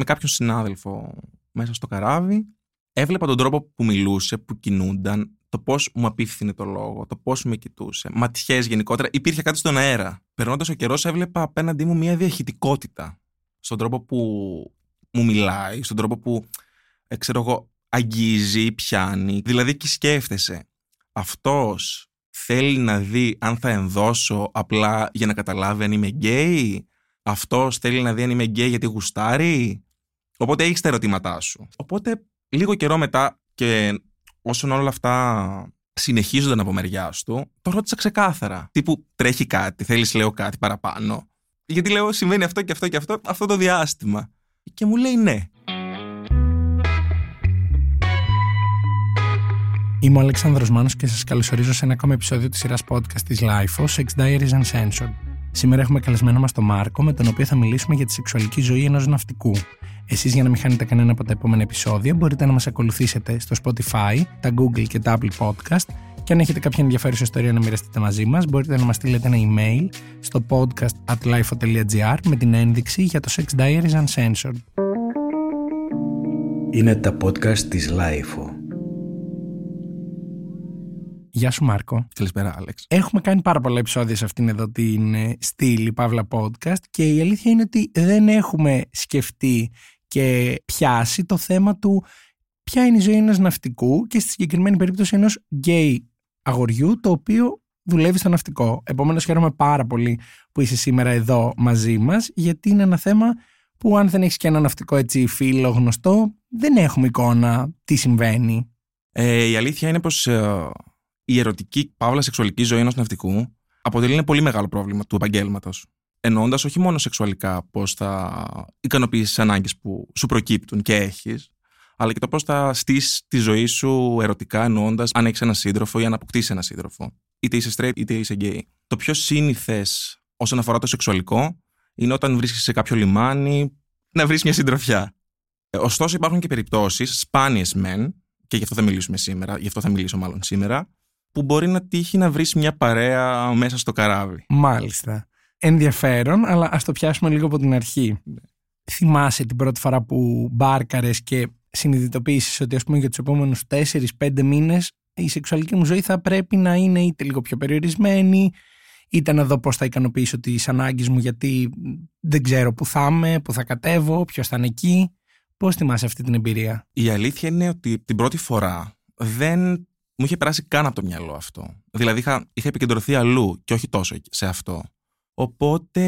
με κάποιον συνάδελφο μέσα στο καράβι. Έβλεπα τον τρόπο που μιλούσε, που κινούνταν, το πώς μου απίφθινε το λόγο, το πώς με κοιτούσε, ματιές γενικότερα. Υπήρχε κάτι στον αέρα. Περνώντας ο καιρός, έβλεπα απέναντί μου μια διαχειτικότητα στον τρόπο που μου μιλάει, στον τρόπο που, ε, ξέρω εγώ, αγγίζει, πιάνει. Δηλαδή, και σκέφτεσαι, αυτός θέλει να δει αν θα ενδώσω απλά για να καταλάβει αν είμαι γκέι. Αυτός θέλει να δει αν είμαι γκέι γιατί γουστάρει; Οπότε έχεις τα ερωτήματά σου. Οπότε λίγο καιρό μετά και όσον όλα αυτά συνεχίζονταν από μεριά του, το ρώτησα ξεκάθαρα. Τύπου τρέχει κάτι, θέλεις λέω κάτι παραπάνω. Γιατί λέω συμβαίνει αυτό και αυτό και αυτό αυτό το διάστημα. Και μου λέει ναι. Είμαι ο Αλέξανδρος Μάνος και σας καλωσορίζω σε ένα ακόμα επεισόδιο της σειράς podcast της LIFO, Sex Diaries Uncensored. Σήμερα έχουμε καλεσμένο μας τον Μάρκο, με τον οποίο θα μιλήσουμε για τη σεξουαλική ζωή ενός ναυτικού. Εσείς για να μην χάνετε κανένα από τα επόμενα επεισόδια μπορείτε να μας ακολουθήσετε στο Spotify, τα Google και τα Apple Podcast και αν έχετε κάποια ενδιαφέρουσα ιστορία να μοιραστείτε μαζί μας μπορείτε να μας στείλετε ένα email στο podcast at lifo.gr με την ένδειξη για το Sex Diaries Uncensored. Είναι τα podcast της LIFO. Γεια σου Μάρκο. Καλησπέρα Άλεξ. Έχουμε κάνει πάρα πολλά επεισόδια σε αυτήν εδώ την ε, στήλη Παύλα Podcast και η αλήθεια είναι ότι δεν έχουμε σκεφτεί και πιάσει το θέμα του ποια είναι η ζωή ενός ναυτικού και στη συγκεκριμένη περίπτωση ενός γκέι αγοριού το οποίο δουλεύει στο ναυτικό. Επομένως χαίρομαι πάρα πολύ που είσαι σήμερα εδώ μαζί μας γιατί είναι ένα θέμα που αν δεν έχεις και ένα ναυτικό έτσι φίλο γνωστό δεν έχουμε εικόνα τι συμβαίνει. Ε, η αλήθεια είναι πως ε, η ερωτική παύλα σεξουαλική ζωή ενός ναυτικού αποτελεί ένα πολύ μεγάλο πρόβλημα του επαγγέλματος. Εννοώντας όχι μόνο σεξουαλικά πώς θα ικανοποιήσεις τις ανάγκες που σου προκύπτουν και έχεις, αλλά και το πώς θα στήσεις τη ζωή σου ερωτικά, εννοώντας αν έχεις ένα σύντροφο ή αν αποκτήσεις ένα σύντροφο. Είτε είσαι straight είτε είσαι gay. Το πιο σύνηθες όσον αφορά το σεξουαλικό είναι όταν βρίσκεσαι σε κάποιο λιμάνι να βρεις μια συντροφιά. Ε, ωστόσο, υπάρχουν και περιπτώσεις, σπάνιες μεν, και γι' αυτό θα μιλήσουμε σήμερα, γι' αυτό θα μιλήσω μάλλον σήμερα, που μπορεί να τύχει να βρεις μια παρέα μέσα στο καράβι. Μάλιστα. Ενδιαφέρον, αλλά ας το πιάσουμε λίγο από την αρχή. Ναι. Θυμάσαι την πρώτη φορά που μπάρκαρες και συνειδητοποίησες ότι ας πούμε για τους επόμενους 4-5 μήνες η σεξουαλική μου ζωή θα πρέπει να είναι είτε λίγο πιο περιορισμένη, είτε να δω πώς θα ικανοποιήσω τις ανάγκες μου γιατί δεν ξέρω που θα είμαι, που θα κατέβω, ποιος θα είναι εκεί. Πώς θυμάσαι αυτή την εμπειρία; Η αλήθεια είναι ότι την πρώτη φορά δεν μου είχε περάσει καν από το μυαλό αυτό. Δηλαδή είχα, είχα επικεντρωθεί αλλού και όχι τόσο σε αυτό. Οπότε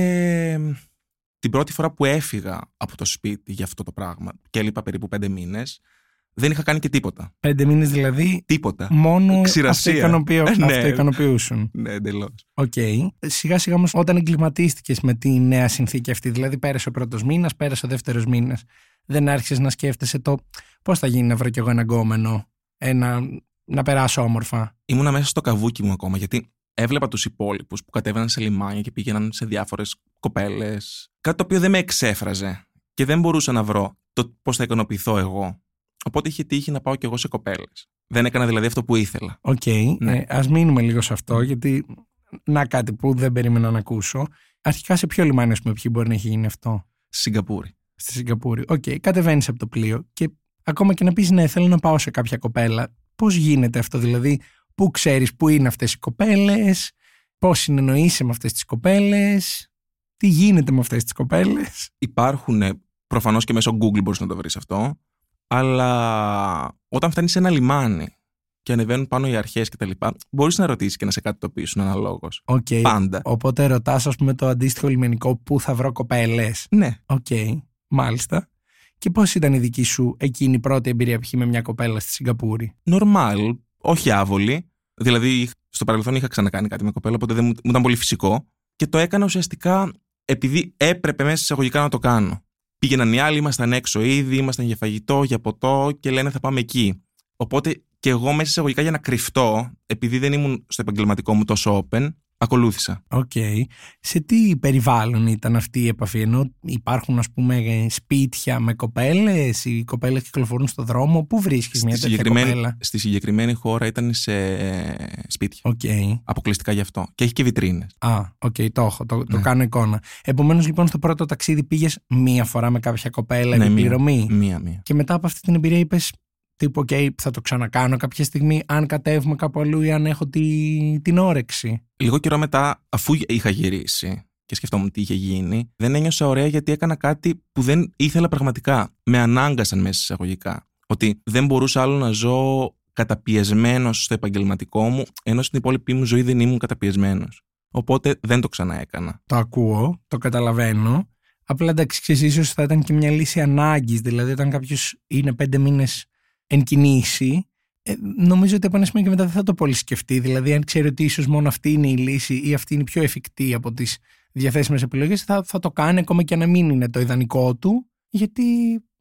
την πρώτη φορά που έφυγα από το σπίτι για αυτό το πράγμα και έλειπα περίπου πέντε μήνες, δεν είχα κάνει και τίποτα. Πέντε μήνες δηλαδή. Τίποτα. Μόνο αυτοϊκανοποιούσουν. ναι, ικανοποιούσουν. ναι, εντελώς. Οκ. Okay. Σιγά σιγά όμως όταν εγκλιματίστηκες με τη νέα συνθήκη αυτή, δηλαδή πέρασε ο πρώτος μήνας, πέρασε ο δεύτερος μήνας, δεν άρχισες να σκέφτεσαι το πώς θα γίνει να βρω κι εγώ ένα γκόμενο, ένα να περάσω όμορφα; Ήμουνα μέσα στο καβούκι μου ακόμα, γιατί έβλεπα τους υπόλοιπους που κατέβαιναν σε λιμάνια και πήγαιναν σε διάφορες κοπέλες. Κάτι το οποίο δεν με εξέφραζε και δεν μπορούσα να βρω το πώς θα ικανοποιηθώ εγώ. Οπότε είχε τύχει να πάω κι εγώ σε κοπέλες. Δεν έκανα δηλαδή αυτό που ήθελα. Οκ. Okay. Ναι. Ε, Ας μείνουμε λίγο σε αυτό, γιατί να κάτι που δεν περίμενα να ακούσω. Αρχικά σε ποιο λιμάνι, ας πούμε, ποιο μπορεί να έχει γίνει αυτό; Στη Σιγκαπούρη. Στη Σιγκαπούρη. Οκ. Okay. Κατεβαίνεις από το πλοίο και ακόμα και να πεις ναι, θέλω να πάω σε κάποια κοπέλα. Πώς γίνεται αυτό, δηλαδή, πού ξέρεις πού είναι αυτές οι κοπέλες, πώς συνεννοείσαι με αυτές τις κοπέλες, τι γίνεται με αυτές τις κοπέλες. Υπάρχουν προφανώς και μέσω Google μπορείς να το βρεις αυτό. Αλλά όταν φτάνεις σε ένα λιμάνι και ανεβαίνουν πάνω οι αρχές κτλ., μπορείς να ρωτήσεις και να σε κατατοπίσουν αναλόγως. Okay. Πάντα. Οπότε ρωτάς, ας πούμε, το αντίστοιχο λιμενικό πού θα βρω κοπέλες. Ναι. Οκ. Okay. Μάλιστα. Και πώς ήταν η δική σου εκείνη η πρώτη εμπειρία που είχες με μια κοπέλα στη Σιγκαπούρη; Νορμάλ, όχι άβολη. Δηλαδή, στο παρελθόν είχα ξανακάνει κάτι με κοπέλα, οπότε δεν μου, ήταν πολύ φυσικό. Και το έκανα ουσιαστικά επειδή έπρεπε μέσα εισαγωγικά να το κάνω. Πήγαιναν οι άλλοι, ήμασταν έξω ήδη, ήμασταν για φαγητό, για ποτό και λένε θα πάμε εκεί. Οπότε και εγώ μέσα εισαγωγικά για να κρυφτώ, επειδή δεν ήμουν στο επαγγελματικό μου τόσο open, Ακολούθησα. Οκ. Σε τι περιβάλλον ήταν αυτή η επαφή, ενώ υπάρχουν ας πούμε σπίτια με κοπέλες, οι κοπέλες κυκλοφορούν στο δρόμο, πού βρίσκεις μια Στη τέτοια συγκεκριμένη, κοπέλα; στη συγκεκριμένη χώρα ήταν σε ε, σπίτια. Οκ. Αποκλειστικά γι' αυτό. Και έχει και βιτρίνες. Α, οκ, το έχω, το, το Ναι. κάνω εικόνα. Επομένως λοιπόν στο πρώτο ταξίδι πήγες μία φορά με κάποια κοπέλα Ναι, επί πληρωμή. Μία-μία. Και μετά από αυτή την εμπειρία είπες τύπου, οκ, θα το ξανακάνω κάποια στιγμή αν κατέβουμε κάπου αλλού ή αν έχω τη, την όρεξη. Λίγο καιρό μετά, αφού είχα γυρίσει και σκεφτόμουν τι είχε γίνει, δεν ένιωσα ωραία γιατί έκανα κάτι που δεν ήθελα πραγματικά. Με ανάγκασαν μέσα εισαγωγικά. Ότι δεν μπορούσα άλλο να ζω καταπιεσμένος στο επαγγελματικό μου, ενώ στην υπόλοιπη μου ζωή δεν ήμουν καταπιεσμένος. Οπότε δεν το ξαναέκανα. Το ακούω, το καταλαβαίνω. Απλά εντάξει, ξέρεις, ίσως θα ήταν και μια λύση ανάγκης. Δηλαδή, όταν κάποιος είναι πέντε μήνες εν κινήσει, ε, νομίζω ότι από ένα σημείο και μετά δεν θα το πολύ σκεφτεί. Δηλαδή, αν ξέρει ότι ίσως μόνο αυτή είναι η λύση ή αυτή είναι η πιο εφικτή από τις διαθέσιμες επιλογές, θα, θα το κάνει ακόμα και να μην είναι το ιδανικό του, γιατί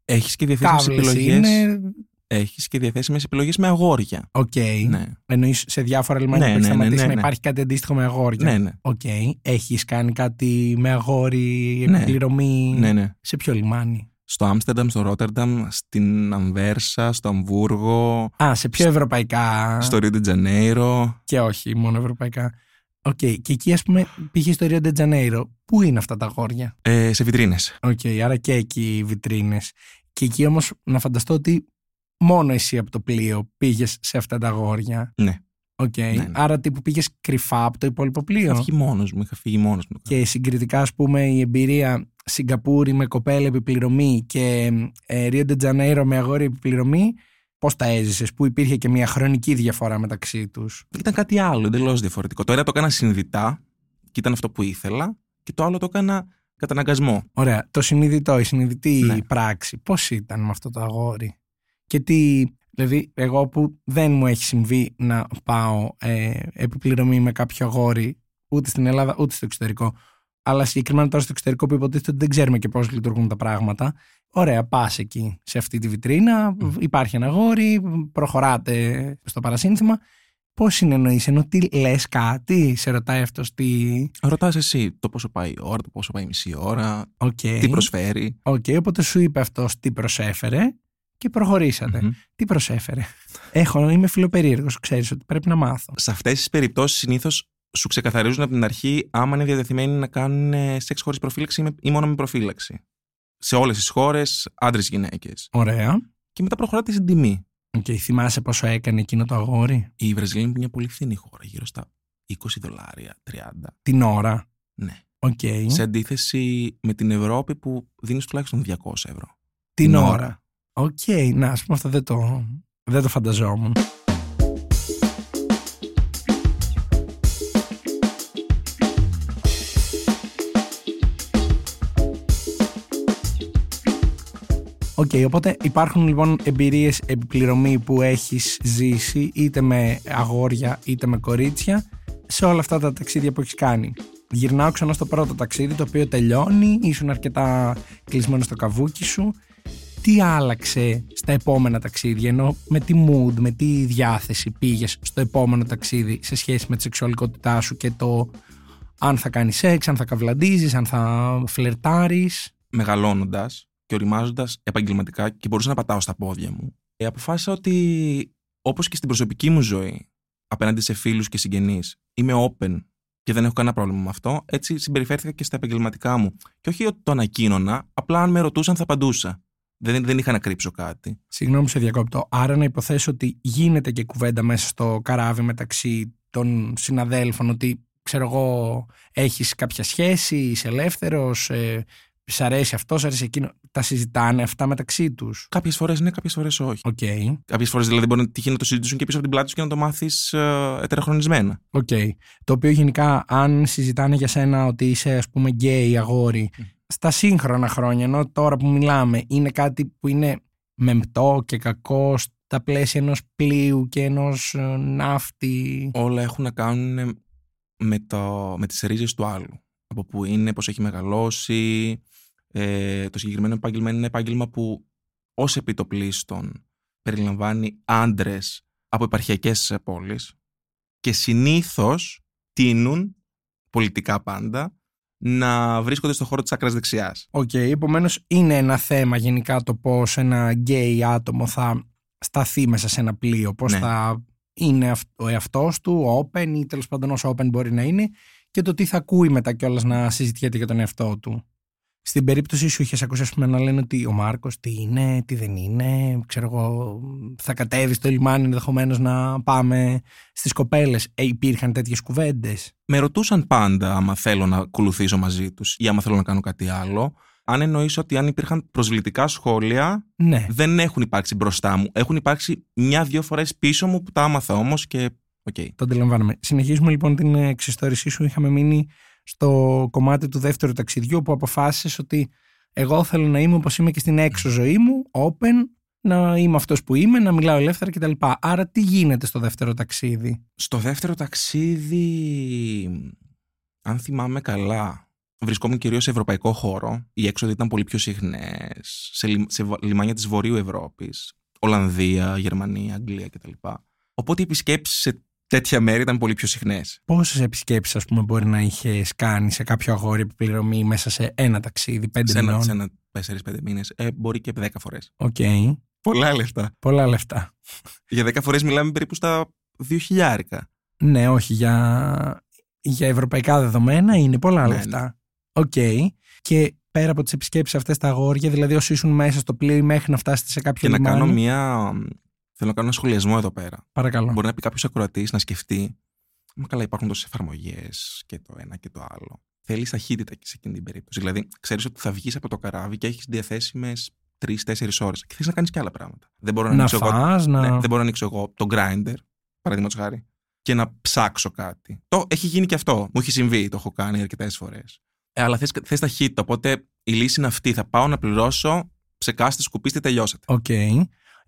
Έχεις και διαθέσιμες κάβλες επιλογές. είναι. Έχεις και διαθέσιμες επιλογές με αγόρια. Οκ. Ναι. Εννοείς σε διάφορα λιμάνια Ναι, που έχεις ναι, ναι, σταματήσει ναι, να ναι. υπάρχει κάτι αντίστοιχο με αγόρια. Ναι, ναι. Οκ. Έχεις κάνει κάτι με αγόρι, Ναι. επί πληρωμή. ναι, ναι. Σε ποιο λιμάνι. Στο Άμστερνταμ, στο Ρότερνταμ, στην Αμβέρσα, στο Αμβούργο, Α, σε πιο ευρωπαϊκά. στο Ρίο ντε Τζανέιρο. Και όχι, μόνο ευρωπαϊκά. Οκ. Και εκεί, ας πούμε, πήγες στο Rio de Janeiro. Πού είναι αυτά τα αγόρια. Ε, σε βιτρίνες. Οκ, άρα και εκεί οι βιτρίνες. Και εκεί όμως να φανταστώ ότι μόνο εσύ από το πλοίο πήγες σε αυτά τα αγόρια. Ναι. Οκ. ναι. Άρα τύπου πήγες κρυφά από το υπόλοιπο πλοίο. Είχα φύγει μόνος μου, είχα φύγει μόνος μου. Και συγκριτικά, ας πούμε, η εμπειρία Σιγκαπούρη με κοπέλα επιπληρωμή και ε, Rio de Janeiro με αγόρι επιπληρωμή, πώς τα έζησες, που υπήρχε και μια χρονική διαφορά μεταξύ τους; Ήταν κάτι άλλο, εντελώς διαφορετικό. Το ένα το έκανα συνειδητά και ήταν αυτό που ήθελα, και το άλλο το έκανα κατά αναγκασμό. Ωραία. Το συνειδητό, η συνειδητή Ναι. πράξη, πώς ήταν με αυτό το αγόρι; Και τι. Δηλαδή, εγώ που δεν μου έχει συμβεί να πάω ε, επιπληρωμή με κάποιο αγόρι ούτε στην Ελλάδα ούτε στο εξωτερικό, αλλά συγκεκριμένα τώρα στο εξωτερικό που υποτίθεται ότι δεν ξέρουμε και πώς λειτουργούν τα πράγματα. Ωραία, πας εκεί σε αυτή τη βιτρίνα, υπάρχει ένα αγόρι, προχωράτε στο παρασύνθημα. Πώς συνεννοείσαι, του λες κάτι, σε ρωτάει αυτός τι. Ρωτάς εσύ το πόσο πάει η ώρα, το πόσο πάει η μισή ώρα, Οκ. τι προσφέρει. Οκ, οπότε σου είπε αυτός τι προσέφερε και προχωρήσατε. Μμμ. Τι προσέφερε. Έχω, είμαι φιλοπερίεργος, ξέρεις ότι πρέπει να μάθω. Σε αυτές τις περιπτώσεις συνήθως σου ξεκαθαρίζουν από την αρχή άμα είναι διατεθειμένοι να κάνουν ε, σεξ χωρίς προφύλαξη ή με- ή μόνο με προφύλαξη. Σε όλες τις χώρες, άντρε-γυναίκε. Ωραία. Και μετά προχωράτε στην τιμή. Οκ, θυμάσαι πόσο έκανε εκείνο το αγόρι; Η Βραζιλία είναι μια πολύ φθηνή χώρα, γύρω στα 20 δολάρια, 30. την ώρα; Ναι. Οκ. Σε αντίθεση με την Ευρώπη που δίνεις τουλάχιστον 200 ευρώ. την την ώρα. ώρα. Οκ, να, ας πούμε αυτό δεν το, δεν το φανταζόμουν. Οκ, οπότε υπάρχουν λοιπόν εμπειρίες επί πληρωμή που έχεις ζήσει είτε με αγόρια είτε με κορίτσια σε όλα αυτά τα ταξίδια που έχεις κάνει. Γυρνάω ξανά στο πρώτο ταξίδι το οποίο τελειώνει, ήσουν αρκετά κλεισμένος στο καβούκι σου. Τι άλλαξε στα επόμενα ταξίδια, ενώ με τι mood, με τι διάθεση πήγες στο επόμενο ταξίδι σε σχέση με τη σεξουαλικότητά σου και το αν θα κάνεις σεξ, αν θα καυλαντίζεις, αν θα φλερτάρεις. Μεγαλώνοντας και οριμάζοντας επαγγελματικά και μπορούσα να πατάω στα πόδια μου, ε, αποφάσισα ότι όπως και στην προσωπική μου ζωή, απέναντι σε φίλους και συγγενείς, είμαι open και δεν έχω κανένα πρόβλημα με αυτό, έτσι συμπεριφέρθηκα και στα επαγγελματικά μου. Και όχι ότι το ανακοίνωνα, απλά αν με ρωτούσαν θα απαντούσα. Δεν, δεν είχα να κρύψω κάτι. Συγγνώμη σε διακόπτω. Άρα να υποθέσω ότι γίνεται και κουβέντα μέσα στο καράβι μεταξύ των συναδέλφων ότι ξέρω εγώ έχεις κάποια σχέση, είσαι ελεύθερος, ε, σ' αρέσει αυτό, σ' αρέσει εκείνο. Τα συζητάνε αυτά μεταξύ τους. Κάποιες φορές ναι, κάποιες φορές όχι. Οκ. Κάποιες φορές δηλαδή μπορεί να τυχεί να το συζητήσουν και πίσω από την πλάτη του και να το μάθεις ε, ετεροχρονισμένα. Οκ. Το οποίο γενικά αν συζητάνε για σένα ότι είσαι ας πούμε γκέι αγόρι στα σύγχρονα χρόνια ενώ τώρα που μιλάμε είναι κάτι που είναι μεμπτό και κακό στα πλαίσια ενός πλοίου και ενός ε, ναύτη. Όλα έχουν να κάνουν με, το, με τις ρίζες του άλλου. Από που είναι, πώς έχει μεγαλώσει. Ε, το συγκεκριμένο επάγγελμα είναι ένα επάγγελμα που ως επί το πλείστον περιλαμβάνει άντρες από επαρχιακές πόλεις και συνήθως τείνουν πολιτικά πάντα, να βρίσκονται στο χώρο της άκρας δεξιάς. OK, okay, επομένως είναι ένα θέμα γενικά το πώς ένα γκέι άτομο θα σταθεί μέσα σε ένα πλοίο, πώς Ναι. θα είναι αυ- ο εαυτός του, open ή τέλος πάντων όσο open μπορεί να είναι και το τι θα ακούει μετά κιόλας να συζητιέται για τον εαυτό του. Στην περίπτωση σου είχες ακούσει ας πούμε, να λένε ότι ο Μάρκος τι είναι, τι δεν είναι, ξέρω εγώ, θα κατέβει στο λιμάνι ενδεχομένως να πάμε στις κοπέλες. Ε, υπήρχαν τέτοιες κουβέντες; Με ρωτούσαν πάντα άμα θέλω να ακολουθήσω μαζί τους ή άμα θέλω να κάνω κάτι άλλο. Αν εννοείς ότι αν υπήρχαν προσβλητικά σχόλια, Ναι. δεν έχουν υπάρξει μπροστά μου. Έχουν υπάρξει μια-δυο φορές πίσω μου που τα άμαθα όμως και οκ. Το αντιλαμβάνομαι. Συνεχίζουμε λοιπόν την εξιστόρησή σου. Είχαμε μείνει στο κομμάτι του δεύτερου ταξιδιού που αποφάσισες ότι εγώ θέλω να είμαι όπως είμαι και στην έξω ζωή μου, open, να είμαι αυτός που είμαι, να μιλάω ελεύθερα κτλ. Άρα τι γίνεται στο δεύτερο ταξίδι; Στο δεύτερο ταξίδι, αν θυμάμαι καλά, βρισκόμουν κυρίως σε ευρωπαϊκό χώρο. Οι έξοδοι ήταν πολύ πιο συχνές, σε, λι- σε βα- λιμάνια της Βορείου Ευρώπης, Ολλανδία, Γερμανία, Αγγλία κτλ. Οπότε οι επισκέψεις σε τέτοια μέρη ήταν πολύ πιο συχνές. Πόσες επισκέψεις, ας πούμε, μπορεί να είχες κάνει σε κάποιο αγόρι επί πληρωμή μέσα σε ένα ταξίδι, πέντε σε ένα, μηνών; σε ένα 4-5 μήνες, ε, μπορεί και 10 φορές. Οκ. Πολλά λεφτά. Πολλά λεφτά. Για 10 φορές μιλάμε περίπου στα 2.000. Ναι, όχι, για, για ευρωπαϊκά δεδομένα είναι πολλά Ναι, λεφτά. Οκ. Και πέρα από τις επισκέψεις αυτές τα αγόρια, δηλαδή όσοι ήσουν μέσα στο πλοίο ή μέχρι να φτάσετε σε κάποιο Και να λιμάνι; κάνω μια... Θέλω να κάνω ένα σχολιασμό εδώ πέρα. Παρακαλώ. Μπορεί να πει κάποιος ακροατής να σκεφτεί. Μα καλά, υπάρχουν τόσες εφαρμογές και το ένα και το άλλο. Θέλεις ταχύτητα και σε εκείνη την περίπτωση. Δηλαδή, ξέρεις ότι θα βγεις από το καράβι και έχεις διαθέσιμες 3-4 ώρες και θες να κάνεις και άλλα πράγματα. Δεν μπορώ να, να ανοίξω εγώ, φας, να... ναι, δεν μπορώ να ανοίξω εγώ το grinder, παραδείγματος χάρη, και να ψάξω κάτι. Το έχει γίνει και αυτό. Μου έχει συμβεί, το έχω κάνει αρκετές φορές. Ε, αλλά θες, θες ταχύτητα. Οπότε η λύση είναι αυτή. Θα πάω να πληρώσω, ψεκάστε, σκουπίστε, τελειώσατε. Οκ.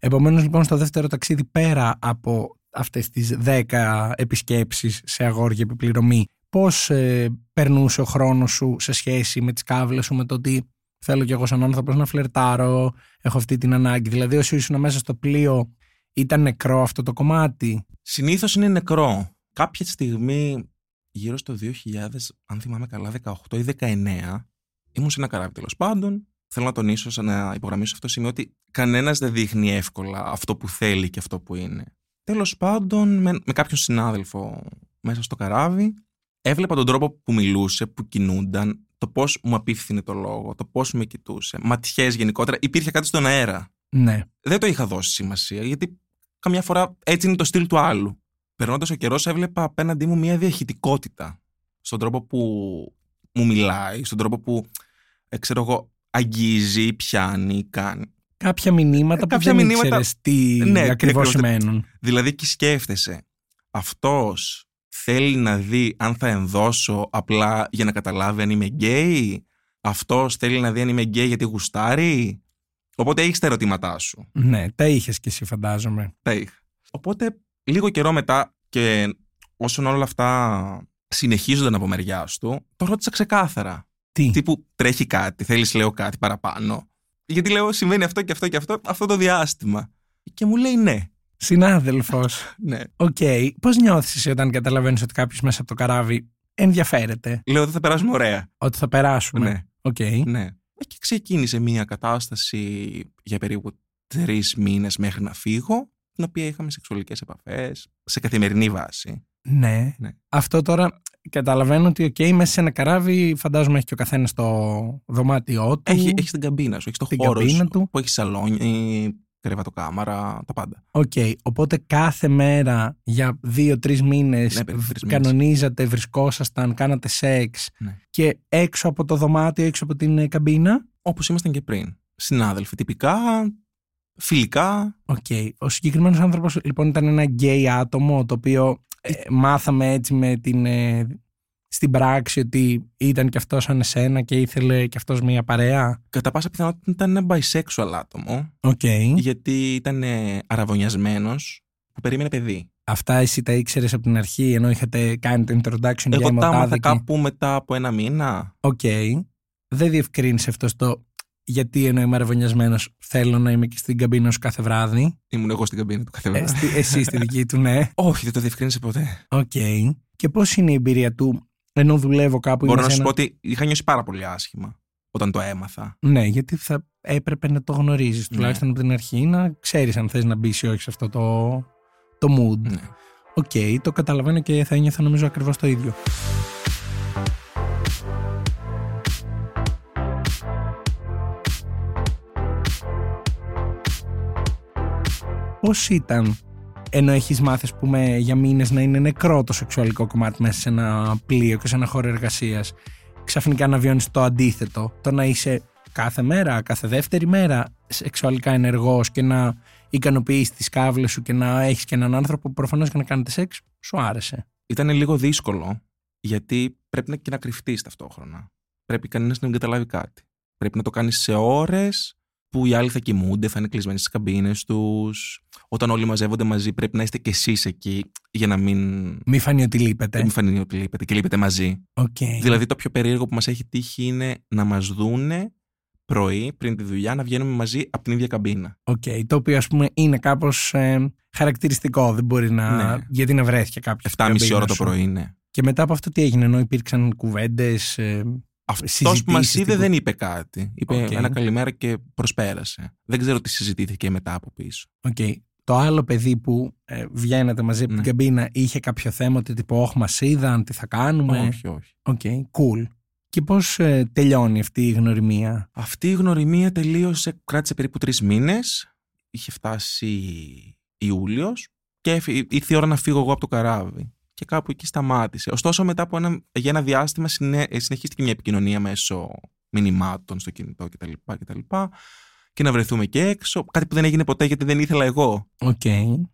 Επομένως, λοιπόν, στο δεύτερο ταξίδι, πέρα από αυτές τις 10 επισκέψεις σε αγόρια επί πληρωμή, πώς ε, περνούσε ο χρόνος σου σε σχέση με τις κάβλες σου, με το ότι θέλω κι εγώ σαν άνθρωπος να φλερτάρω, έχω αυτή την ανάγκη. Δηλαδή, όσοι ήσουν μέσα στο πλοίο, ήταν νεκρό αυτό το κομμάτι; Συνήθως είναι νεκρό. Κάποια στιγμή, γύρω στο 2000, αν θυμάμαι καλά, 18 ή 19, ήμουν σε ένα καράβι τέλος πάντων. Θέλω να τονίσω, σαν να υπογραμμίσω αυτό το σημείο, ότι κανένας δεν δείχνει εύκολα αυτό που θέλει και αυτό που είναι. Τέλος πάντων, με, με κάποιον συνάδελφο μέσα στο καράβι, έβλεπα τον τρόπο που μιλούσε, που κινούνταν, το πώς μου απίφθινε το λόγο, το πώς με κοιτούσε, ματιές γενικότερα. Υπήρχε κάτι στον αέρα Ναι. δεν το είχα δώσει σημασία, γιατί καμιά φορά έτσι είναι το στυλ του άλλου. Περνώντας ο καιρός, έβλεπα απέναντί μου μια διαχειτικότητα στον τρόπο που μου μιλάει, στον τρόπο που, ε, ξέρω εγώ, αγγίζει, πιάνει, κάνει. Κάποια μηνύματα Ε, που κάποια δεν μηνύματα- ήξερες τι Ναι, ακριβώς ακριβώς. σημαίνουν. Δηλαδή, και σκέφτεσαι, αυτός θέλει να δει αν θα ενδώσω απλά για να καταλάβει αν είμαι γκέι, αυτός θέλει να δει αν είμαι γκέι γιατί γουστάρει; Οπότε έχεις τα ερωτήματά σου. Ναι, τα είχες κι εσύ φαντάζομαι. Τα είχα. Οπότε, λίγο καιρό μετά και όσο όλα αυτά συνεχίζονταν από μεριά του, τον ρώτησα ξεκάθαρα. Τι; Τύπου τρέχει κάτι, θέλεις λέω κάτι παραπάνω. Γιατί λέω συμβαίνει αυτό και αυτό και αυτό αυτό το διάστημα. Και μου λέει ναι. Συνάδελφος. ναι. Οκ. Πώς νιώθεις εσύ όταν καταλαβαίνεις ότι κάποιος μέσα από το καράβι ενδιαφέρεται; Λέω ότι θα περάσουμε ωραία. ότι θα περάσουμε. Ναι. Οκ. ναι. Ε, Και ξεκίνησε μια κατάσταση για περίπου τρεις μήνες μέχρι να φύγω, την οποία είχαμε σεξουαλικές επαφές σε καθημερινή βάση. Ναι. Ναι. Αυτό τώρα καταλαβαίνω ότι οκ, μέσα σε ένα καράβι φαντάζομαι έχει και ο καθένας το δωμάτιό του. Έχει, έχεις την καμπίνα σου, έχει το Την χώρο καμπίνα σου, του. που έχει σαλόνι, κρεβατοκάμαρα, τα πάντα. Οκ. Οπότε κάθε μέρα για δύο-τρεις μήνες Ναι, περίπου τρεις μήνες. κανονίζατε, βρισκόσασταν, κάνατε σεξ Ναι. και έξω από το δωμάτιο, έξω από την ε, καμπίνα; Όπως ήμασταν και πριν. Συνάδελφοι, τυπικά, φιλικά. Οκ. Ο συγκεκριμένος άνθρωπος λοιπόν ήταν ένα γκέι άτομο το οποίο ε, μάθαμε έτσι με την, ε, στην πράξη ότι ήταν και αυτός σαν εσένα και ήθελε και αυτός μια παρέα. Κατά πάσα πιθανότητα ήταν ένα bisexual άτομο, Οκ. γιατί ήταν ε, αρραβωνιασμένος που περίμενε παιδί. Αυτά εσύ τα ήξερες από την αρχή ενώ είχατε κάνει το introduction για Εγώ τα έμαθα αιμοτάδικη. κάπου μετά από ένα μήνα. Οκ. Δεν διευκρίνησε αυτό το γιατί ενώ είμαι αρραβωνιασμένος θέλω να είμαι και στην καμπίνα σου κάθε βράδυ. Ήμουν εγώ στην καμπίνα του κάθε Ε, βράδυ. στη- εσύ στη δική του, ναι. Όχι, δεν το διευκρίνησε ποτέ. Οκ. Και πώς είναι η εμπειρία του ενώ δουλεύω κάπου. Μπορώ είμαι να σε σου ένα- πω ότι είχα νιώσει πάρα πολύ άσχημα όταν το έμαθα. Ναι, γιατί θα έπρεπε να το γνωρίζεις Ναι. τουλάχιστον από την αρχή, να ξέρεις αν θες να μπεις ή όχι σε αυτό το, το mood. Ναι. Οκ, το καταλαβαίνω και θα ένιωθα νομίζω ακριβώς το ίδιο. Πώς ήταν ενώ έχεις μάθει ας πούμε, για μήνες να είναι νεκρό το σεξουαλικό κομμάτι μέσα σε ένα πλοίο και σε ένα χώρο εργασίας ξαφνικά να βιώνεις το αντίθετο το να είσαι κάθε μέρα, κάθε δεύτερη μέρα σεξουαλικά ενεργός και να ικανοποιείς τις κάβλες σου και να έχεις και έναν άνθρωπο που προφανώς και να κάνετε σεξ σου άρεσε. Ήταν λίγο δύσκολο γιατί πρέπει να και να κρυφτείς ταυτόχρονα. Πρέπει κανένας να μην καταλάβει κάτι. Πρέπει να το κάνεις σε ώρες που οι άλλοι θα κοιμούνται, θα είναι κλεισμένοι στις καμπίνες τους. Όταν όλοι μαζεύονται μαζί, πρέπει να είστε κι εσείς εκεί για να μην. Μη φανεί ότι λείπετε. Μην φανεί ότι λείπετε και λείπετε μαζί. Οκ. Δηλαδή, το πιο περίεργο που μας έχει τύχει είναι να μας δούνε πρωί πριν τη δουλειά να βγαίνουμε μαζί από την ίδια καμπίνα. Οκ, το οποίο ας πούμε είναι κάπως ε, χαρακτηριστικό, δεν μπορεί να... Ναι. γιατί να βρέθηκε κάποιος. 7,5 ώρα το πρωί, ναι. Και μετά από αυτό τι έγινε, ενώ υπήρξαν κουβέντες... Ε, Αυτός που Συζητήσεις, μας είδε τίποτα. δεν είπε κάτι. Είπε Οκ. ένα καλημέρα και προσπέρασε. Δεν ξέρω τι συζητήθηκε μετά από πίσω. οκ. Το άλλο παιδί που ε, βγαίνατε μαζί από Ναι. την καμπίνα είχε κάποιο θέμα ότι τύπο όχι μας είδαν, τι θα κάνουμε. Όχι, όχι. OK, cool. Και πώς ε, τελειώνει αυτή η γνωριμία; Αυτή η γνωριμία τελείωσε, κράτησε περίπου τρεις μήνες. Είχε φτάσει Ιούλιος και έφυ- ήρθε η ώρα να φύγω εγώ από το καράβι. Και κάπου εκεί σταμάτησε. Ωστόσο, μετά από ένα, για ένα διάστημα συνέ- ε, συνεχίστηκε μια επικοινωνία μέσω μηνυμάτων στο κινητό κτλ. κτλ. Και να βρεθούμε και έξω. Κάτι που δεν έγινε ποτέ γιατί δεν ήθελα εγώ. Οκ.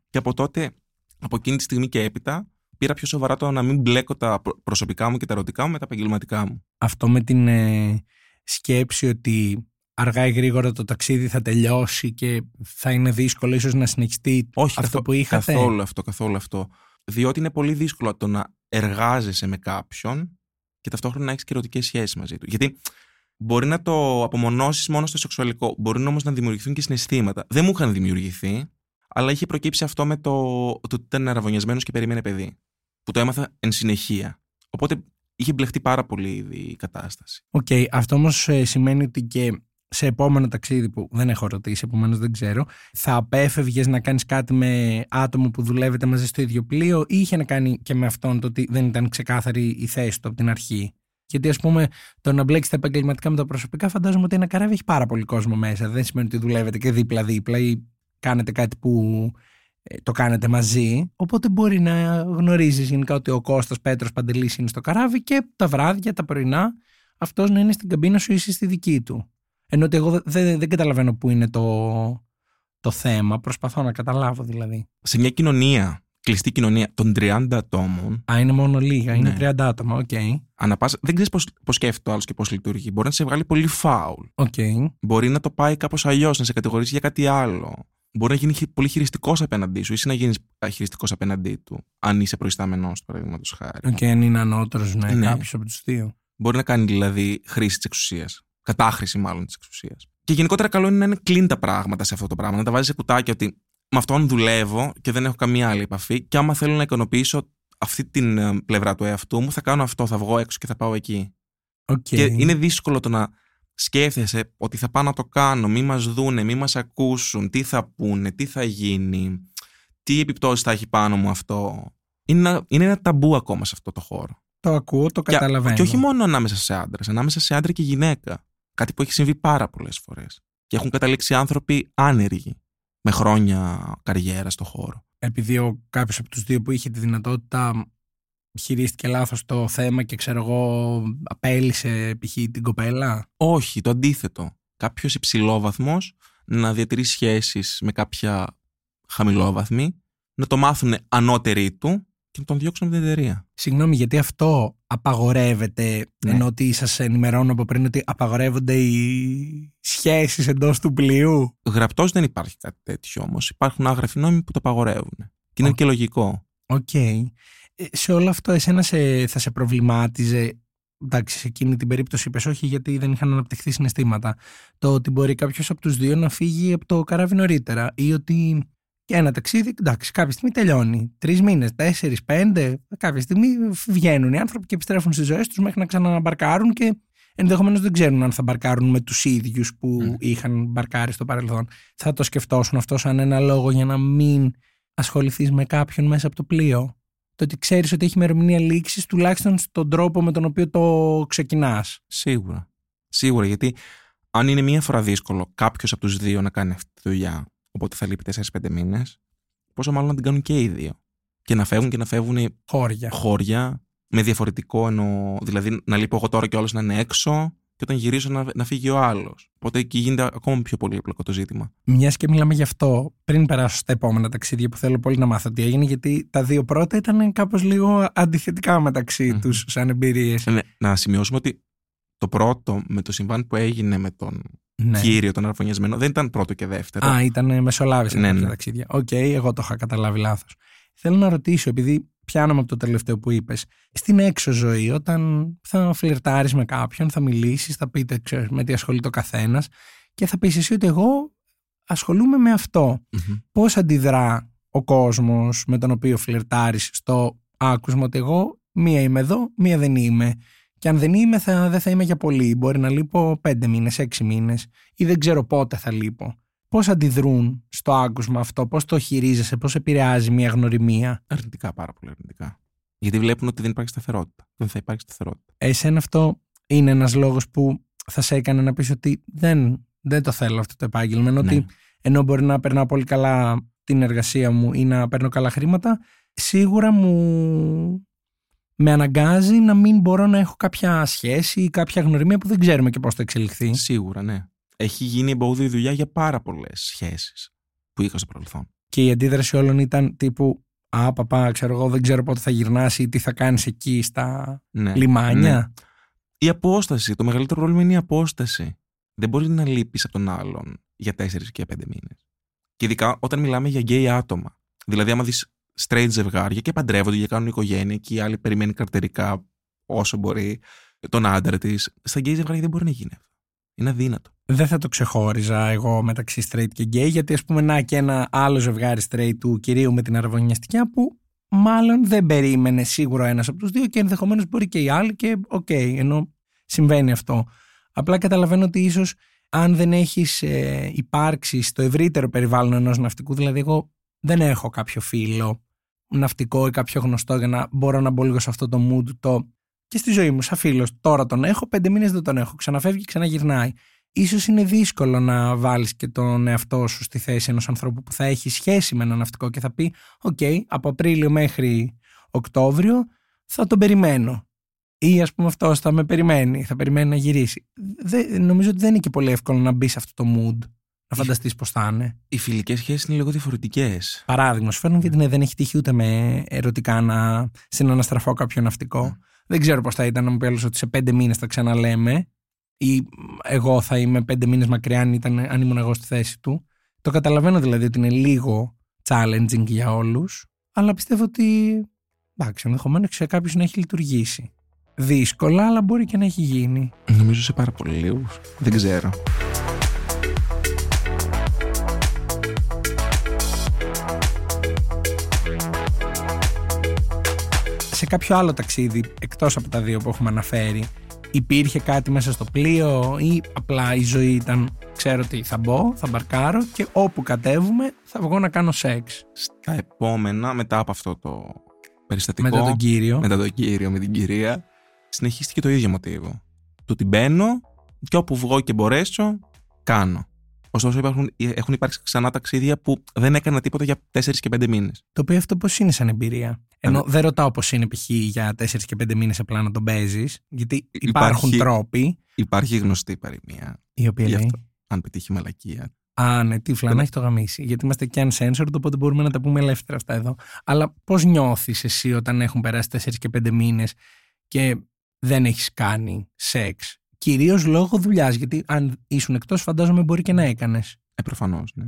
Και από τότε, από εκείνη τη στιγμή και έπειτα, πήρα πιο σοβαρά το να μην μπλέκω τα προ- προσωπικά μου και τα ερωτικά μου με τα επαγγελματικά μου. Αυτό με την ε, σκέψη ότι αργά ή γρήγορα το ταξίδι θα τελειώσει και θα είναι δύσκολο ίσως να συνεχιστεί Όχι, αυτό καθο- που είχατε; Καθόλου αυτό, καθόλου αυτό. Διότι είναι πολύ δύσκολο το να εργάζεσαι με κάποιον και ταυτόχρονα να έχεις και ερωτικές σχέσεις μαζί του. Γιατί μπορεί να το απομονώσεις μόνο στο σεξουαλικό, μπορεί όμως να δημιουργηθούν και συναισθήματα. Δεν μου είχαν δημιουργηθεί, αλλά είχε προκύψει αυτό με το, το ότι ήταν αρραβωνιασμένος και περίμενε παιδί. Που το έμαθα εν συνεχεία. Οπότε είχε μπλεχτεί πάρα πολύ ήδη η κατάσταση. Οκ, αυτό όμως σημαίνει ότι και σε επόμενο ταξίδι που δεν έχω ρωτήσει, επομένως δεν ξέρω, θα απέφευγες να κάνεις κάτι με άτομο που δουλεύετε μαζί στο ίδιο πλοίο ή είχε να κάνει και με αυτόν το ότι δεν ήταν ξεκάθαρη η θέση του από την αρχή; Γιατί, ας πούμε, το να μπλέξει τα επαγγελματικά με τα προσωπικά, φαντάζομαι ότι ένα καράβι έχει πάρα πολύ κόσμο μέσα. Δεν σημαίνει ότι δουλεύετε και δίπλα-δίπλα ή κάνετε κάτι που ε, το κάνετε μαζί. Οπότε μπορεί να γνωρίζεις γενικά ότι ο Κώστας Πέτρος Παντελής είναι στο καράβι και τα βράδια, τα πρωινά, αυτός να είναι στην καμπίνα σου ή εσύ στη δική του. Ενώ ότι εγώ δεν, δεν καταλαβαίνω πού είναι το, το θέμα. Προσπαθώ να καταλάβω δηλαδή. Σε μια κοινωνία, κλειστή κοινωνία των 30 ατόμων, Α, είναι μόνο λίγα. Είναι Ναι. 30 άτομα. Οκ. ανα πάσα- δεν ξέρεις πώς σκέφτεται ο άλλος και πώς λειτουργεί. Μπορεί να σε βγάλει πολύ φάουλ. Οκ. Μπορεί να το πάει κάπως αλλιώς, να σε κατηγορήσει για κάτι άλλο. Μπορεί να γίνει χει- πολύ χειριστικός απέναντί σου ή εσύ να γίνεις χειριστικός απέναντί του, αν είσαι προϊστάμενός του, παραδείγματος χάρη. Οκ, αν είναι ανώτερος, ναι, Ναι. κάποιος από τους δύο. Μπορεί να κάνει δηλαδή χρήση της εξουσίας. Κατάχρηση μάλλον της εξουσίας. Και γενικότερα καλό είναι να είναι clean τα πράγματα σε αυτό το πράγμα. Να τα βάζεις σε κουτάκια ότι με αυτόν δουλεύω και δεν έχω καμία άλλη επαφή. Και άμα θέλω να ικανοποιήσω αυτή την ε, πλευρά του εαυτού μου, θα κάνω αυτό. Θα βγω έξω και θα πάω εκεί. Οκ. Και είναι δύσκολο το να σκέφτεσαι ότι θα πάω να το κάνω, μη μας δούνε, μη μας ακούσουν, τι θα πούνε, τι θα γίνει, τι επιπτώσεις θα έχει πάνω μου αυτό. Είναι ένα, είναι ένα ταμπού ακόμα σε αυτό το χώρο. Το ακούω, το Και- καταλαβαίνω. Και όχι μόνο ανάμεσα σε άντρες, ανάμεσα σε άντρα και γυναίκα. Κάτι που έχει συμβεί πάρα πολλές φορές. Και έχουν καταλήξει άνθρωποι άνεργοι με χρόνια καριέρας στο χώρο. Επειδή ο κάποιος από τους δύο που είχε τη δυνατότητα χειρίστηκε λάθος το θέμα και ξέρω εγώ απέλησε π.χ. την κοπέλα; Όχι, το αντίθετο. Κάποιος υψηλόβαθμος να διατηρεί σχέσεις με κάποια χαμηλόβαθμοι, να το μάθουν ανώτεροι του και να τον διώξουν από την εταιρεία. Συγγνώμη, γιατί αυτό απαγορεύεται, Ναι. ενώ ότι σας ενημερώνω από πριν ότι απαγορεύονται οι σχέσεις εντός του πλοίου. Γραπτώς δεν υπάρχει κάτι τέτοιο όμως. Υπάρχουν άγραφοι νόμοι που το απαγορεύουν. Και είναι Οκ. και λογικό. Οκ. Ε, σε όλο αυτό, εσένα σε, θα σε προβλημάτιζε. Εντάξει, σε εκείνη την περίπτωση είπες όχι γιατί δεν είχαν αναπτυχθεί συναισθήματα. Το ότι μπορεί κάποιος από τους δύο να φύγει από το καράβι νωρίτερα ή ότι Και ένα ταξίδι, εντάξει, κάποια στιγμή τελειώνει. Τρεις μήνες, τέσσερις, πέντε, κάποια στιγμή βγαίνουν οι άνθρωποι και επιστρέφουν στις ζωές τους μέχρι να ξαναμπαρκάρουν και ενδεχομένως δεν ξέρουν αν θα μπαρκάρουν με τους ίδιους που Mm. είχαν μπαρκάρει στο παρελθόν. Θα το σκεφτώσουν αυτό σαν ένα λόγο για να μην ασχοληθείς με κάποιον μέσα από το πλοίο. Το ότι ξέρεις ότι έχει ημερομηνία λήξης, τουλάχιστον στον τρόπο με τον οποίο το ξεκινάς. Σίγουρα. Σίγουρα, γιατί αν είναι μία φορά δύσκολο κάποιος από τους δύο να κάνει αυτή τη δουλειά, οπότε θα λείπει 4-5 μήνες, πόσο μάλλον να την κάνουν και οι δύο. Και να φεύγουν και να φεύγουν Χώρια. χώρια με διαφορετικό εννοώ. Δηλαδή να λείπω εγώ τώρα και ο άλλος να είναι έξω και όταν γυρίσω να, να φύγει ο άλλος. Οπότε εκεί γίνεται ακόμα πιο πολύπλοκο το ζήτημα. Μιας και μιλάμε γι' αυτό, πριν περάσω στα επόμενα ταξίδια που θέλω πολύ να μάθω τι έγινε, γιατί τα δύο πρώτα ήταν κάπως λίγο αντιθετικά μεταξύ Μμμ. τους σαν εμπειρίες. Ε, ναι, να σημειώσουμε ότι το πρώτο με το συμβάν που έγινε με τον Ναι. κύριο, τον αρραβωνιασμένο, δεν ήταν πρώτο και δεύτερο. Α, ήταν μεσολάβησαν Ναι, ναι, ναι. τα ταξίδια. Οκ, εγώ το είχα καταλάβει λάθος. Θέλω να ρωτήσω, επειδή πιάνομαι από το τελευταίο που είπες, στην έξω ζωή, όταν θα φλερτάρει με κάποιον, θα μιλήσεις, θα πείτε, ξέρεις, με τι ασχολείται ο καθένας και θα πεις εσύ ότι εγώ ασχολούμαι με αυτό. Μμμ. Πώς αντιδρά ο κόσμος με τον οποίο φλερτάρει στο άκουσμα ότι εγώ μία είμαι εδώ, μία δεν είμαι. Και αν δεν είμαι, θα, δεν θα είμαι για πολύ. Μπορεί να λείπω πέντε μήνες, έξι μήνες, ή δεν ξέρω πότε θα λείπω. Πώς αντιδρούν στο άκουσμα αυτό, πώς το χειρίζεσαι, πώς επηρεάζει μια γνωριμία; Αρνητικά, πάρα πολύ αρνητικά. Γιατί βλέπουν ότι δεν υπάρχει σταθερότητα. Δεν θα υπάρχει σταθερότητα. Εσένα αυτό είναι ένας λόγος που θα σε έκανε να πεις ότι δεν, δεν το θέλω αυτό το επάγγελμα. Ενώ Ναι. ότι ενώ μπορεί να περνάω πολύ καλά την εργασία μου ή να παίρνω καλά χρήματα, σίγουρα μου με αναγκάζει να μην μπορώ να έχω κάποια σχέση ή κάποια γνωριμία που δεν ξέρουμε και πώς θα εξελιχθεί. Σίγουρα, ναι. Έχει γίνει εμπόδιο δουλειά για πάρα πολλές σχέσεις που είχα στο παρελθόν. Και η αντίδραση όλων ήταν τύπου «Α, παπά, ξέρω εγώ, δεν ξέρω πότε θα γυρνάς ή τι θα κάνεις εκεί στα Ναι. λιμάνια». Ναι. Η απόσταση. Το μεγαλύτερο πρόβλημα είναι η απόσταση. Δεν μπορεί να λείπεις από τον άλλον για 4 και 5 μήνες. Και ειδικά όταν μιλάμε για γκέι άτομα. Δηλαδή, άμα δεις straight ζευγάρια και παντρεύονται και κάνουν οικογένεια και η άλλη περιμένει καρτερικά όσο μπορεί τον άντρα της. Στα γκέι ζευγάρια δεν μπορεί να γίνει αυτό. Είναι αδύνατο. δεν θα το ξεχώριζα εγώ μεταξύ straight και gay, γιατί ας πούμε να και ένα άλλο ζευγάρι straight του κυρίου με την αρραβωνιαστικιά που μάλλον δεν περίμενε σίγουρα ένας από τους δύο και ενδεχομένως μπορεί και οι άλλοι και οκ, ενώ συμβαίνει αυτό. Απλά καταλαβαίνω ότι ίσως αν δεν έχεις ε, υπάρξει στο ευρύτερο περιβάλλον ενός ναυτικού, δηλαδή εγώ δεν έχω κάποιο φίλο ναυτικό ή κάποιο γνωστό για να μπορώ να μπω λίγο σε αυτό το mood το και στη ζωή μου σαν φίλος τώρα τον έχω, πέντε μήνες δεν τον έχω, ξαναφεύγει και ξαναγυρνάει ίσως είναι δύσκολο να βάλεις και τον εαυτό σου στη θέση ενός ανθρώπου που θα έχει σχέση με ένα ναυτικό και θα πει «OK, από Απρίλιο μέχρι Οκτώβριο θα τον περιμένω». Ή ας πούμε αυτός θα με περιμένει, θα περιμένει να γυρίσει. Δεν, νομίζω ότι δεν είναι και πολύ εύκολο να μπει σε αυτό το mood, να φανταστείς πώς θα είναι. Οι φιλικές σχέσεις είναι λίγο διαφορετικές. Παράδειγμα, σου φέρνω γιατί ναι, δεν έχει τύχει ούτε με ερωτικά να συναναστραφώ κάποιο ναυτικό. Ναι. Δεν ξέρω πώς θα ήταν να μου πει άλλος ότι σε πέντε μήνες θα ξαναλέμε, ή εγώ θα είμαι πέντε μήνες μακριά αν, ήταν, αν ήμουν εγώ στη θέση του. Το καταλαβαίνω δηλαδή ότι είναι λίγο challenging για όλους, αλλά πιστεύω ότι εντάξει, ενδεχομένως σε κάποιους να έχει λειτουργήσει. Δύσκολα, αλλά μπορεί και να έχει γίνει. Νομίζω σε πάρα πολύ λίγου. Δεν ξέρω. Κάποιο άλλο ταξίδι, εκτός από τα δύο που έχουμε αναφέρει, υπήρχε κάτι μέσα στο πλοίο ή απλά η ζωή ήταν ξέρω τι θα μπω, θα μπαρκάρω και όπου κατέβουμε θα βγω να κάνω σεξ. Στα επόμενα, μετά από αυτό το περιστατικό. Μετά τον κύριο. μετά τον κύριο με την κυρία, συνεχίστηκε το ίδιο μοτίβο. Το ότι μπαίνω και όπου βγω και μπορέσω, κάνω. Ωστόσο, υπάρχουν, έχουν υπάρξει ξανά ταξίδια που δεν έκανα τίποτα για 4 και 5 μήνες. Το οποίο αυτό πώς είναι σαν εμπειρία; Ενώ δεν ρωτάω πώς είναι π.χ. για 4 και 5 μήνες απλά να τον παίζεις, γιατί υπάρχουν Υπάρχει- τρόποι Υπάρχει γνωστή παροιμία. οι οποίοι Γι' λέει; αυτό, αν πετύχει μαλακία. Α, ναι, τύφλα, να έχει το γαμίσει. Γιατί είμαστε και uncensored, οπότε μπορούμε να τα πούμε ελεύθερα αυτά εδώ. Αλλά πώς νιώθεις εσύ όταν έχουν περάσει 4 και 5 μήνες και δεν έχεις κάνει σεξ; Κυρίως λόγω δουλειάς, γιατί αν ήσουν εκτός, φαντάζομαι μπορεί και να έκανες. Ε, προφανώς, ναι.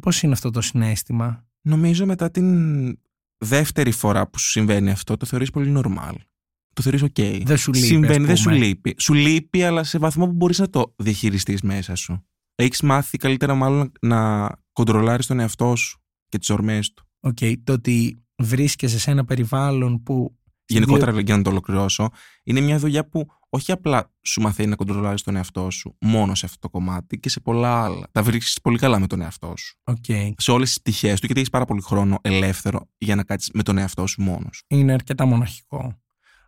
Πώς είναι αυτό το συνέστημα; Νομίζω μετά την δεύτερη φορά που σου συμβαίνει αυτό, το θεωρείς πολύ normal. Το θεωρείς ok. Δεν σου λείπει, Συμβαίνει, ας δεν σου πούμε. λείπει. Σου λείπει, αλλά σε βαθμό που μπορείς να το διαχειριστείς μέσα σου. Έχεις μάθει καλύτερα μάλλον να κοντρολάρεις τον εαυτό σου και τις ορμές του. Οκ, το ότι βρίσκεσαι σε ένα περιβάλλον που. Γενικότερα, για να το ολοκληρώσω, είναι μια δουλειά που όχι απλά σου μαθαίνει να κοντρολάρεις τον εαυτό σου μόνο σε αυτό το κομμάτι και σε πολλά άλλα. Τα βρίσκεις πολύ καλά με τον εαυτό σου. Okay. Σε όλες τις πτυχές του, γιατί έχεις πάρα πολύ χρόνο ελεύθερο για να κάτσεις με τον εαυτό σου μόνος. Είναι αρκετά μοναχικό.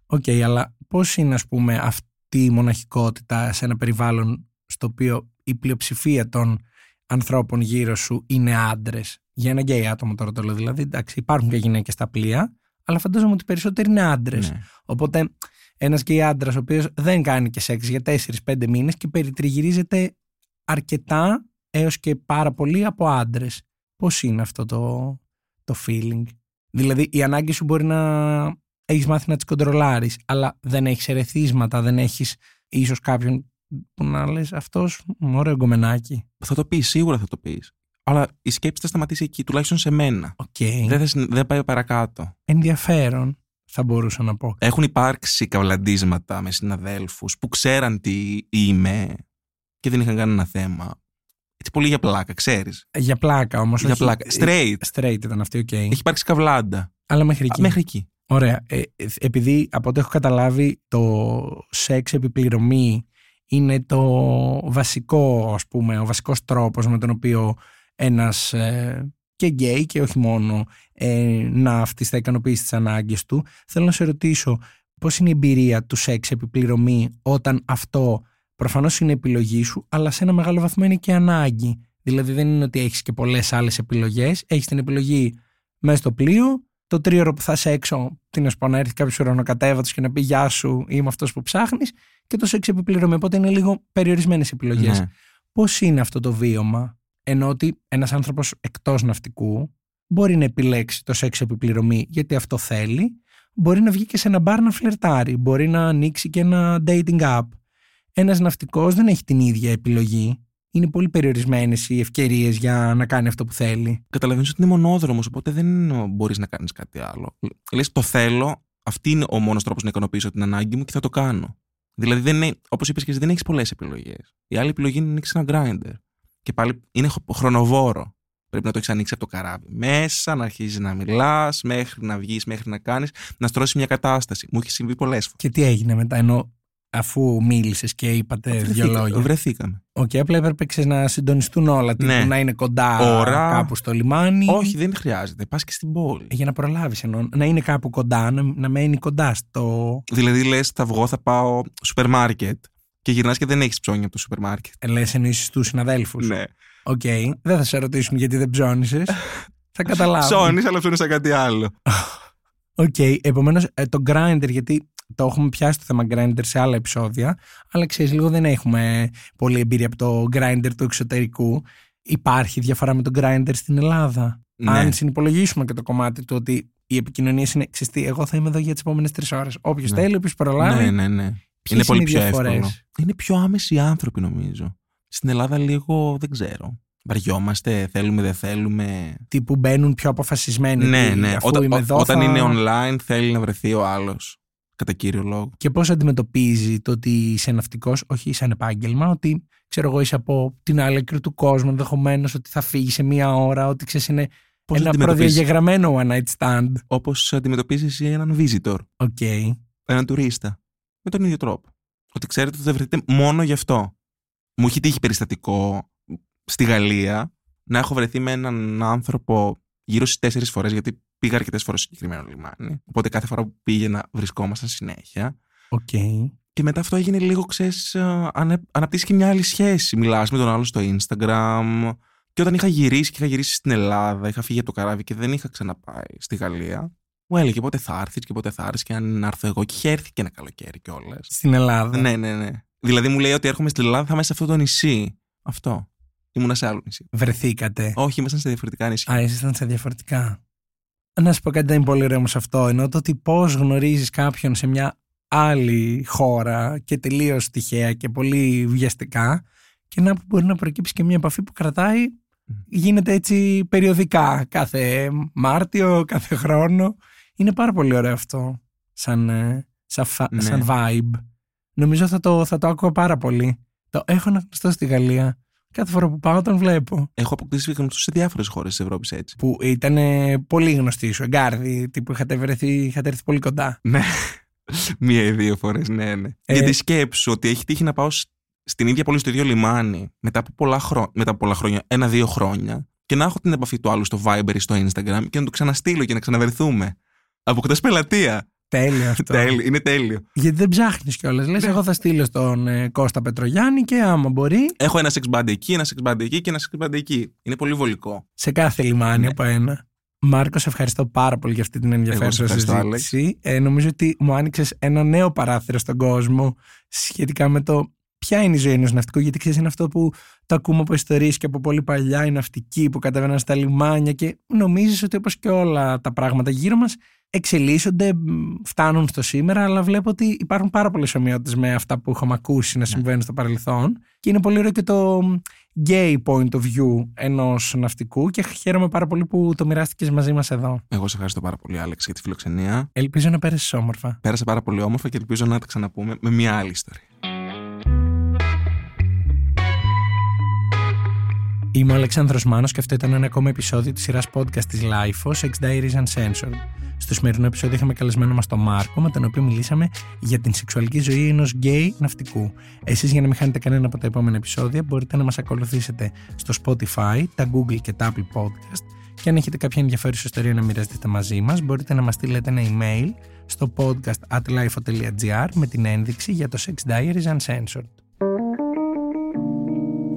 OK, okay, αλλά πώς είναι, ας πούμε, αυτή η μοναχικότητα σε ένα περιβάλλον στο οποίο η πλειοψηφία των ανθρώπων γύρω σου είναι άντρες; Για ένα γκέι άτομο τώρα το λέω. Δηλαδή, εντάξει, υπάρχουν και γυναίκες στα πλοία, αλλά φαντάζομαι ότι περισσότεροι είναι άντρες. Ναι. Οπότε, ένας γκέι άντρας, ο οποίος δεν κάνει και σεξ για 4-5 μήνες και περιτριγυρίζεται αρκετά έως και πάρα πολύ από άντρες. Πώς είναι αυτό το, το feeling; Δηλαδή, η ανάγκη σου μπορεί να έχεις μάθει να τις κοντρολάρεις, αλλά δεν έχεις ερεθίσματα, δεν έχεις ίσως κάποιον που να λες αυτός ωραίο γκομενάκι. Θα το πεις, σίγουρα θα το πεις. Αλλά η σκέψη θα σταματήσει εκεί, τουλάχιστον σε μένα. Okay. Δεν, θα, δεν πάει παρακάτω. Ενδιαφέρον, θα μπορούσα να πω. Έχουν υπάρξει καβλαντίσματα με συναδέλφους που ξέραν τι είμαι και δεν είχαν κανένα θέμα. Έτσι πολύ για πλάκα, ξέρεις. Για πλάκα όμως. Για πλάκα. Straight. Straight ήταν αυτή, οκ. Έχει υπάρξει καβλάντα. Αλλά μέχρι εκεί. μέχρι εκεί. Ωραία. Ε, επειδή από ό,τι έχω καταλάβει το σεξ επιπληρωμή είναι το βασικό, ας πούμε, ο βασικός τρόπος με τον οποίο ένας ε, και γκέι και όχι μόνο ε, να αυτής θα ικανοποιήσει τις ανάγκες του. Θέλω να σε ρωτήσω πώς είναι η εμπειρία του σεξ επιπληρωμή όταν αυτό προφανώς είναι επιλογή σου, αλλά σε ένα μεγάλο βαθμό είναι και ανάγκη; Δηλαδή δεν είναι ότι έχεις και πολλές άλλες επιλογές, έχεις την επιλογή μέσα στο πλοίο, το τρίωρο που θα είσαι έξω, τι να σου πω, να έρθει κάποιος ουρανοκατέβατος και να πει Γεια σου, είμαι αυτός που ψάχνεις, και το σεξ επιπληρωμή. Οπότε είναι λίγο περιορισμένες επιλογές. Ναι. Πώς είναι αυτό το βίωμα, ενώ ότι ένας άνθρωπος εκτός ναυτικού μπορεί να επιλέξει το σεξ επιπληρωμή γιατί αυτό θέλει, μπορεί να βγει και σε ένα μπαρ να φλερτάρει, μπορεί να ανοίξει και ένα dating app. Ένας ναυτικός δεν έχει την ίδια επιλογή είναι πολύ περιορισμένες οι ευκαιρίες για να κάνει αυτό που θέλει. Καταλαβαίνεις ότι είναι μονόδρομος, οπότε δεν μπορείς να κάνεις κάτι άλλο. Λες, το θέλω, αυτή είναι ο μόνος τρόπος να ικανοποιήσω την ανάγκη μου και θα το κάνω. Δηλαδή, δεν όπως είπες και εσύ, δεν έχεις πολλές επιλογές. Η άλλη επιλογή είναι να ανοίξεις ένα Grindr. Και πάλι είναι χρονοβόρο. Πρέπει να το έχεις ανοίξει από το καράβι μέσα, να αρχίζεις να μιλάς, μέχρι να βγεις, μέχρι να κάνεις, να στρώσεις μια κατάσταση. Μου έχει συμβεί πολλές φορές. Και τι έγινε μετά, ενώ αφού μίλησες και είπατε Βρεθήκα, δύο λόγια. Βρεθήκαμε. OK, okay, απλά έπρεπε να συντονιστούν όλα. Ναι. να είναι κοντά Ωρα... κάπου στο λιμάνι. Όχι, δεν χρειάζεται. Πας και στην πόλη. Για να προλάβεις εννοώ. Να είναι κάπου κοντά, να, να μένει κοντά στο. Δηλαδή λες, θα βγω, θα πάω σούπερ μάρκετ και γυρνάς και δεν έχεις ψώνια από το σούπερ μάρκετ. Ε, λες εννοείς τους συναδέλφους. Ναι. OK. Okay. Δεν θα σε ρωτήσουν γιατί δεν ψώνισες. θα καταλάβω. Ψώνισες, αλλά ψώνισες κάτι άλλο. OK. Okay. Επομένως, ε, το Grindr, γιατί το έχουμε πιάσει το θέμα Grindr σε άλλα επεισόδια, αλλά ξέρεις, λίγο δεν έχουμε πολλή εμπειρία από το Grindr του εξωτερικού. Υπάρχει διαφορά με το Grindr στην Ελλάδα. Ναι. Αν συνυπολογίσουμε και το κομμάτι του ότι οι επικοινωνίες είναι ξες τι, εγώ θα είμαι εδώ για τις επόμενες τρεις ώρες. Όποιος ναι. θέλει, όποιος προλάβει. Ναι, ναι, ναι. Είναι πολύ πιο εύκολο. Είναι πιο άμεση άνθρωποι, νομίζω. Στην Ελλάδα λίγο δεν ξέρω. Βαριόμαστε, θέλουμε, δεν θέλουμε. Τι που μπαίνουν πιο αποφασισμένοι. Ναι, ναι. Όταν, όταν είναι online, θέλει να βρεθεί ο άλλος κατά κύριο λόγο. Και πώς αντιμετωπίζει το ότι είσαι ναυτικό, όχι σαν επάγγελμα, ότι ξέρω εγώ είσαι από την άλλη άκρη του κόσμου, ενδεχομένως ότι θα φύγει σε μία ώρα, ότι ξέρεις είναι πώς ένα προδιαγεγραμμένο one night stand. Όπως αντιμετωπίζεις έναν visitor. Okay. Έναν τουρίστα. Με τον ίδιο τρόπο. Ότι ξέρετε ότι θα βρεθείτε μόνο γι' αυτό. Μου έχει τύχει περιστατικό στη Γαλλία να έχω βρεθεί με έναν άνθρωπο γύρω στις τέσσερις φορές, γιατί πήγα αρκετές φορές στο συγκεκριμένο λιμάνι. Οπότε κάθε φορά που πήγαινα βρισκόμασταν συνέχεια. Okay. Και μετά αυτό έγινε λίγο, ξέρεις, ανα, αναπτύσσει και μια άλλη σχέση. Μιλάς με τον άλλο στο Instagram. Και όταν είχα γυρίσει και είχα γυρίσει στην Ελλάδα, είχα φύγει από το καράβι και δεν είχα ξαναπάει στη Γαλλία, μου έλεγε πότε θα έρθεις και πότε θα έρθεις και αν έρθω εγώ. Και είχε έρθει και ένα καλοκαίρι κιόλας. Στην Ελλάδα. Ναι, ναι, ναι. Δηλαδή μου λέει ότι έρχομαι στην Ελλάδα, θα είμαι σε αυτό το νησί. Αυτό. Ήμουνα σε άλλο νησί. Βρεθήκατε. Όχι, ήμασταν σε διαφορετικά νησιά. Α, ήσασταν σε διαφορετικά. Να σου πω κάτι δεν είναι πολύ ωραίο σε αυτό. Ενώ το ότι πώς γνωρίζεις κάποιον σε μια άλλη χώρα και τελείως τυχαία και πολύ βιαστικά και να μπορεί να προκύψει και μια επαφή που κρατάει γίνεται έτσι περιοδικά κάθε Μάρτιο, κάθε χρόνο είναι πάρα πολύ ωραίο αυτό σαν, ε, σαν, ναι. σαν vibe νομίζω θα το, θα το άκουγα πάρα πολύ το έχω να γνωστώ στη Γαλλία Κάθε φορά που πάω τον βλέπω. Έχω αποκτήσει γνωστούς σε διάφορες χώρες της Ευρώπης έτσι. Που ήταν ε, πολύ γνωστή σου, εγκάρδι, τύπου είχατε, βρεθεί, είχατε έρθει πολύ κοντά. Ναι. Μία ή δύο φορές, ναι, ναι. Ε, Γιατί σκέψου ότι έχει τύχει να πάω σ- στην ίδια πόλη, στο ίδιο λιμάνι, μετά από πολλά, χρό... μετά από πολλά χρόνια, ένα-δύο χρόνια, και να έχω την επαφή του άλλου στο Viber ή στο Instagram και να το ξαναστείλω και να ξαναβρεθούμε. Αποκτά πελατεία. Τέλειο αυτό. Τέλειο, είναι τέλειο. Γιατί δεν ψάχνεις κιόλας. Λες, εγώ θα στείλω στον ε, Κώστα Πετρογιάννη και άμα μπορεί, Έχω ένα sex band εκεί, ένα sex band εκεί και ένα sex band εκεί. Είναι πολύ βολικό. σε κάθε λιμάνι Ναι. από ένα. Μάρκος, σε ευχαριστώ πάρα πολύ για αυτή την Εγώ ενδιαφέρουσα σε ευχαριστώ, συζήτηση. Ε, νομίζω ότι μου άνοιξες ένα νέο παράθυρο στον κόσμο σχετικά με το ποια είναι η ζωή ενός ναυτικού. Γιατί ξέρεις, είναι αυτό που το ακούμε από ιστορίες και από πολύ παλιά, οι ναυτικοί που κατέβαιναν στα λιμάνια και νομίζεις ότι όπως και όλα τα πράγματα γύρω μας εξελίσσονται, μ, φτάνουν στο σήμερα, αλλά βλέπω ότι υπάρχουν πάρα πολλές ομοιότητες με αυτά που είχαμε ακούσει να συμβαίνουν στο παρελθόν. Και είναι πολύ ωραίο και το μ, gay point of view ενός ναυτικού και χαίρομαι πάρα πολύ που το μοιράστηκες μαζί μας εδώ. Εγώ σε ευχαριστώ πάρα πολύ, Άλεξ, για τη φιλοξενία. Ελπίζω να πέρασες όμορφα. Πέρασε πάρα πολύ όμορφα και ελπίζω να τα ξαναπούμε με μια άλλη ιστορία. Είμαι ο Αλεξάνδρος Μάνος και αυτό ήταν ένα ακόμα επεισόδιο της σειράς podcast της LIFO, Sex Diaries Uncensored. Στο σημερινό επεισόδιο είχαμε καλεσμένο μας τον Μάρκο, με τον οποίο μιλήσαμε για την σεξουαλική ζωή ενός γκέι ναυτικού. Εσείς για να μην χάνετε κανένα από τα επόμενα επεισόδια μπορείτε να μας ακολουθήσετε στο Spotify, τα Google και τα Apple Podcast και αν έχετε κάποια ενδιαφέρουσα ιστορία να μοιραστείτε μαζί μας μπορείτε να μας στείλετε ένα email στο podcast at lifo.gr με την ένδειξη για το Sex Diaries Uncensored.